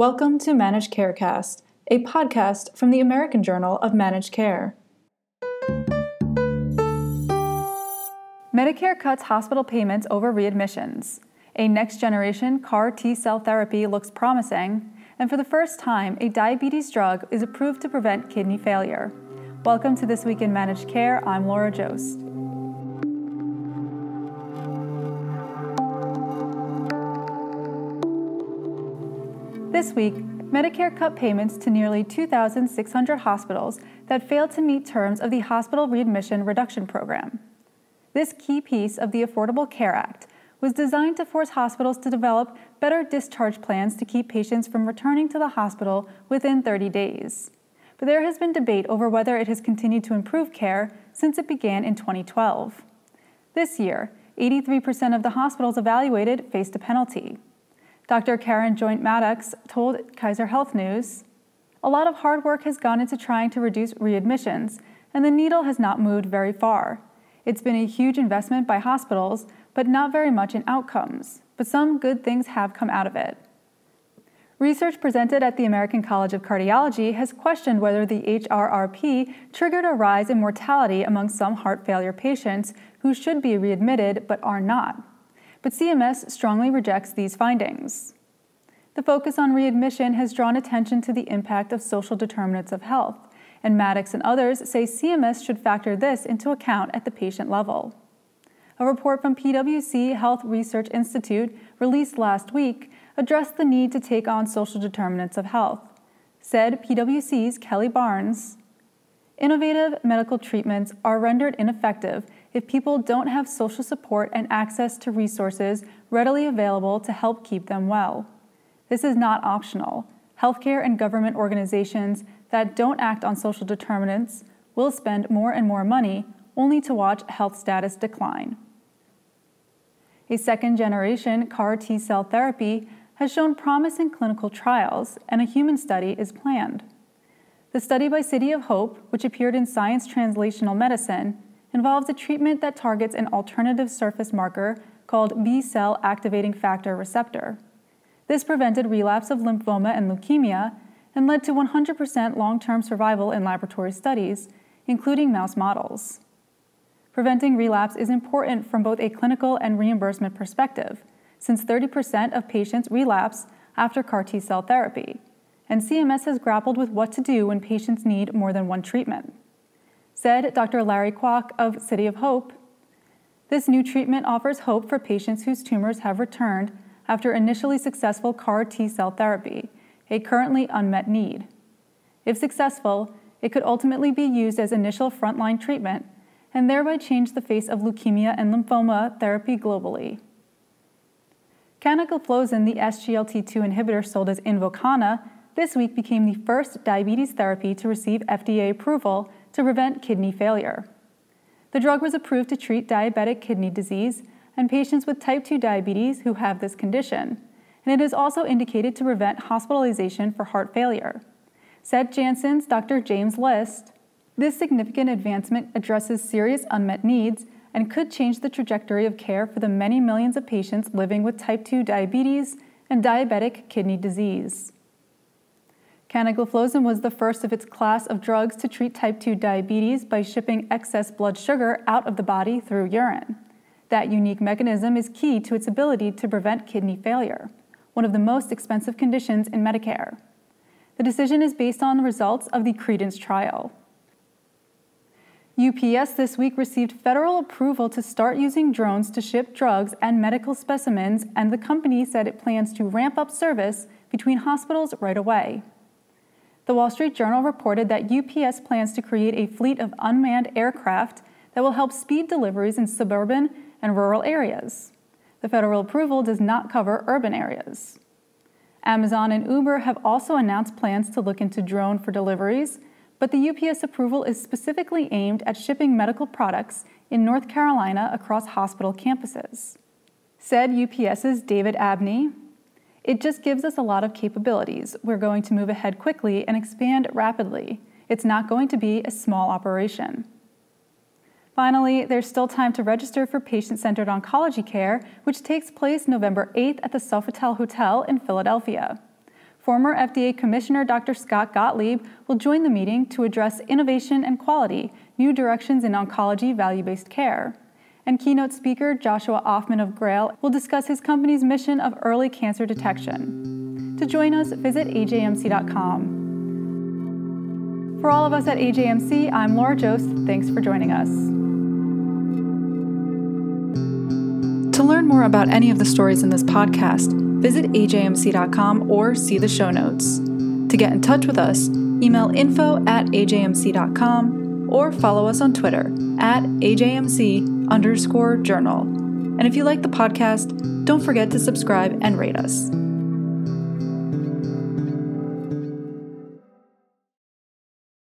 Welcome to Managed Carecast, a podcast from the American Journal of Managed Care. Medicare cuts hospital payments over readmissions. A next generation CAR T cell therapy looks promising, and for the first time, a diabetes drug is approved to prevent kidney failure. Welcome to This Week in Managed Care. I'm Laura Joszt. This week, Medicare cut payments to nearly 2,600 hospitals that failed to meet terms of the Hospital Readmission Reduction Program. This key piece of the Affordable Care Act was designed to force hospitals to develop better discharge plans to keep patients from returning to the hospital within 30 days. But there has been debate over whether it has continued to improve care since it began in 2012. This year, 83% of the hospitals evaluated faced a penalty. Dr. Karen Joynt Maddox told Kaiser Health News A lot of hard work has gone into trying to reduce readmissions, and the needle has not moved very far. It's been a huge investment by hospitals, but not very much in outcomes. But some good things have come out of it. Research presented at the American College of Cardiology has questioned whether the HRRP triggered a rise in mortality among some heart failure patients who should be readmitted but are not but CMS strongly rejects these findings. The focus on readmission has drawn attention to the impact of social determinants of health, and Maddox and others say CMS should factor this into account at the patient level. A report from PwC Health Research Institute released last week addressed the need to take on social determinants of health. Said PwC's Kelly Barnes Innovative medical treatments are rendered ineffective if people don't have social support and access to resources readily available to help keep them well. This is not optional. Healthcare and government organizations that don't act on social determinants will spend more and more money only to watch health status decline. A second generation CAR T cell therapy has shown promise in clinical trials, and a human study is planned. The study by City of Hope, which appeared in Science Translational Medicine, involves a treatment that targets an alternative surface marker called B cell activating factor receptor. This prevented relapse of lymphoma and leukemia and led to 100% long term survival in laboratory studies, including mouse models. Preventing relapse is important from both a clinical and reimbursement perspective, since 30% of patients relapse after CAR T cell therapy, and CMS has grappled with what to do when patients need more than one treatment. Said Dr. Larry Kwak of City of Hope, this new treatment offers hope for patients whose tumors have returned after initially successful CAR T cell therapy, a currently unmet need. If successful, it could ultimately be used as initial frontline treatment and thereby change the face of leukemia and lymphoma therapy globally. Canagliflozin, the SGLT2 inhibitor sold as Invokana, this week became the first diabetes therapy to receive FDA approval to prevent kidney failure. The drug was approved to treat diabetic kidney disease and patients with type 2 diabetes who have this condition, and it is also indicated to prevent hospitalization for heart failure. Said Janssen's Dr. James List, this significant advancement addresses serious unmet needs and could change the trajectory of care for the many millions of patients living with type 2 diabetes and diabetic kidney disease. Canagliflozin was the first of its class of drugs to treat type 2 diabetes by shipping excess blood sugar out of the body through urine. That unique mechanism is key to its ability to prevent kidney failure, one of the most expensive conditions in Medicare. The decision is based on the results of the Credence trial. UPS this week received federal approval to start using drones to ship drugs and medical specimens, and the company said it plans to ramp up service between hospitals right away. The Wall Street Journal reported that UPS plans to create a fleet of unmanned aircraft that will help speed deliveries in suburban and rural areas. The federal approval does not cover urban areas. Amazon and Uber have also announced plans to look into drone for deliveries, but the UPS approval is specifically aimed at shipping medical products in North Carolina across hospital campuses. Said UPS's David Abney, it just gives us a lot of capabilities. We're going to move ahead quickly and expand rapidly. It's not going to be a small operation. Finally, there's still time to register for patient centered oncology care, which takes place November 8th at the Sofitel Hotel in Philadelphia. Former FDA Commissioner Dr. Scott Gottlieb will join the meeting to address innovation and quality, new directions in oncology value based care. And keynote speaker Joshua Ofman of GRAIL will discuss his company's mission of early cancer detection. To join us, visit ajmc.com. For all of us at AJMC, I'm Laura Joszt. Thanks for joining us. To learn more about any of the stories in this podcast, visit ajmc.com or see the show notes. To get in touch with us, email info at ajmc.com or follow us on Twitter at ajmc underscore journal. And if you like the podcast, don't forget to subscribe and rate us.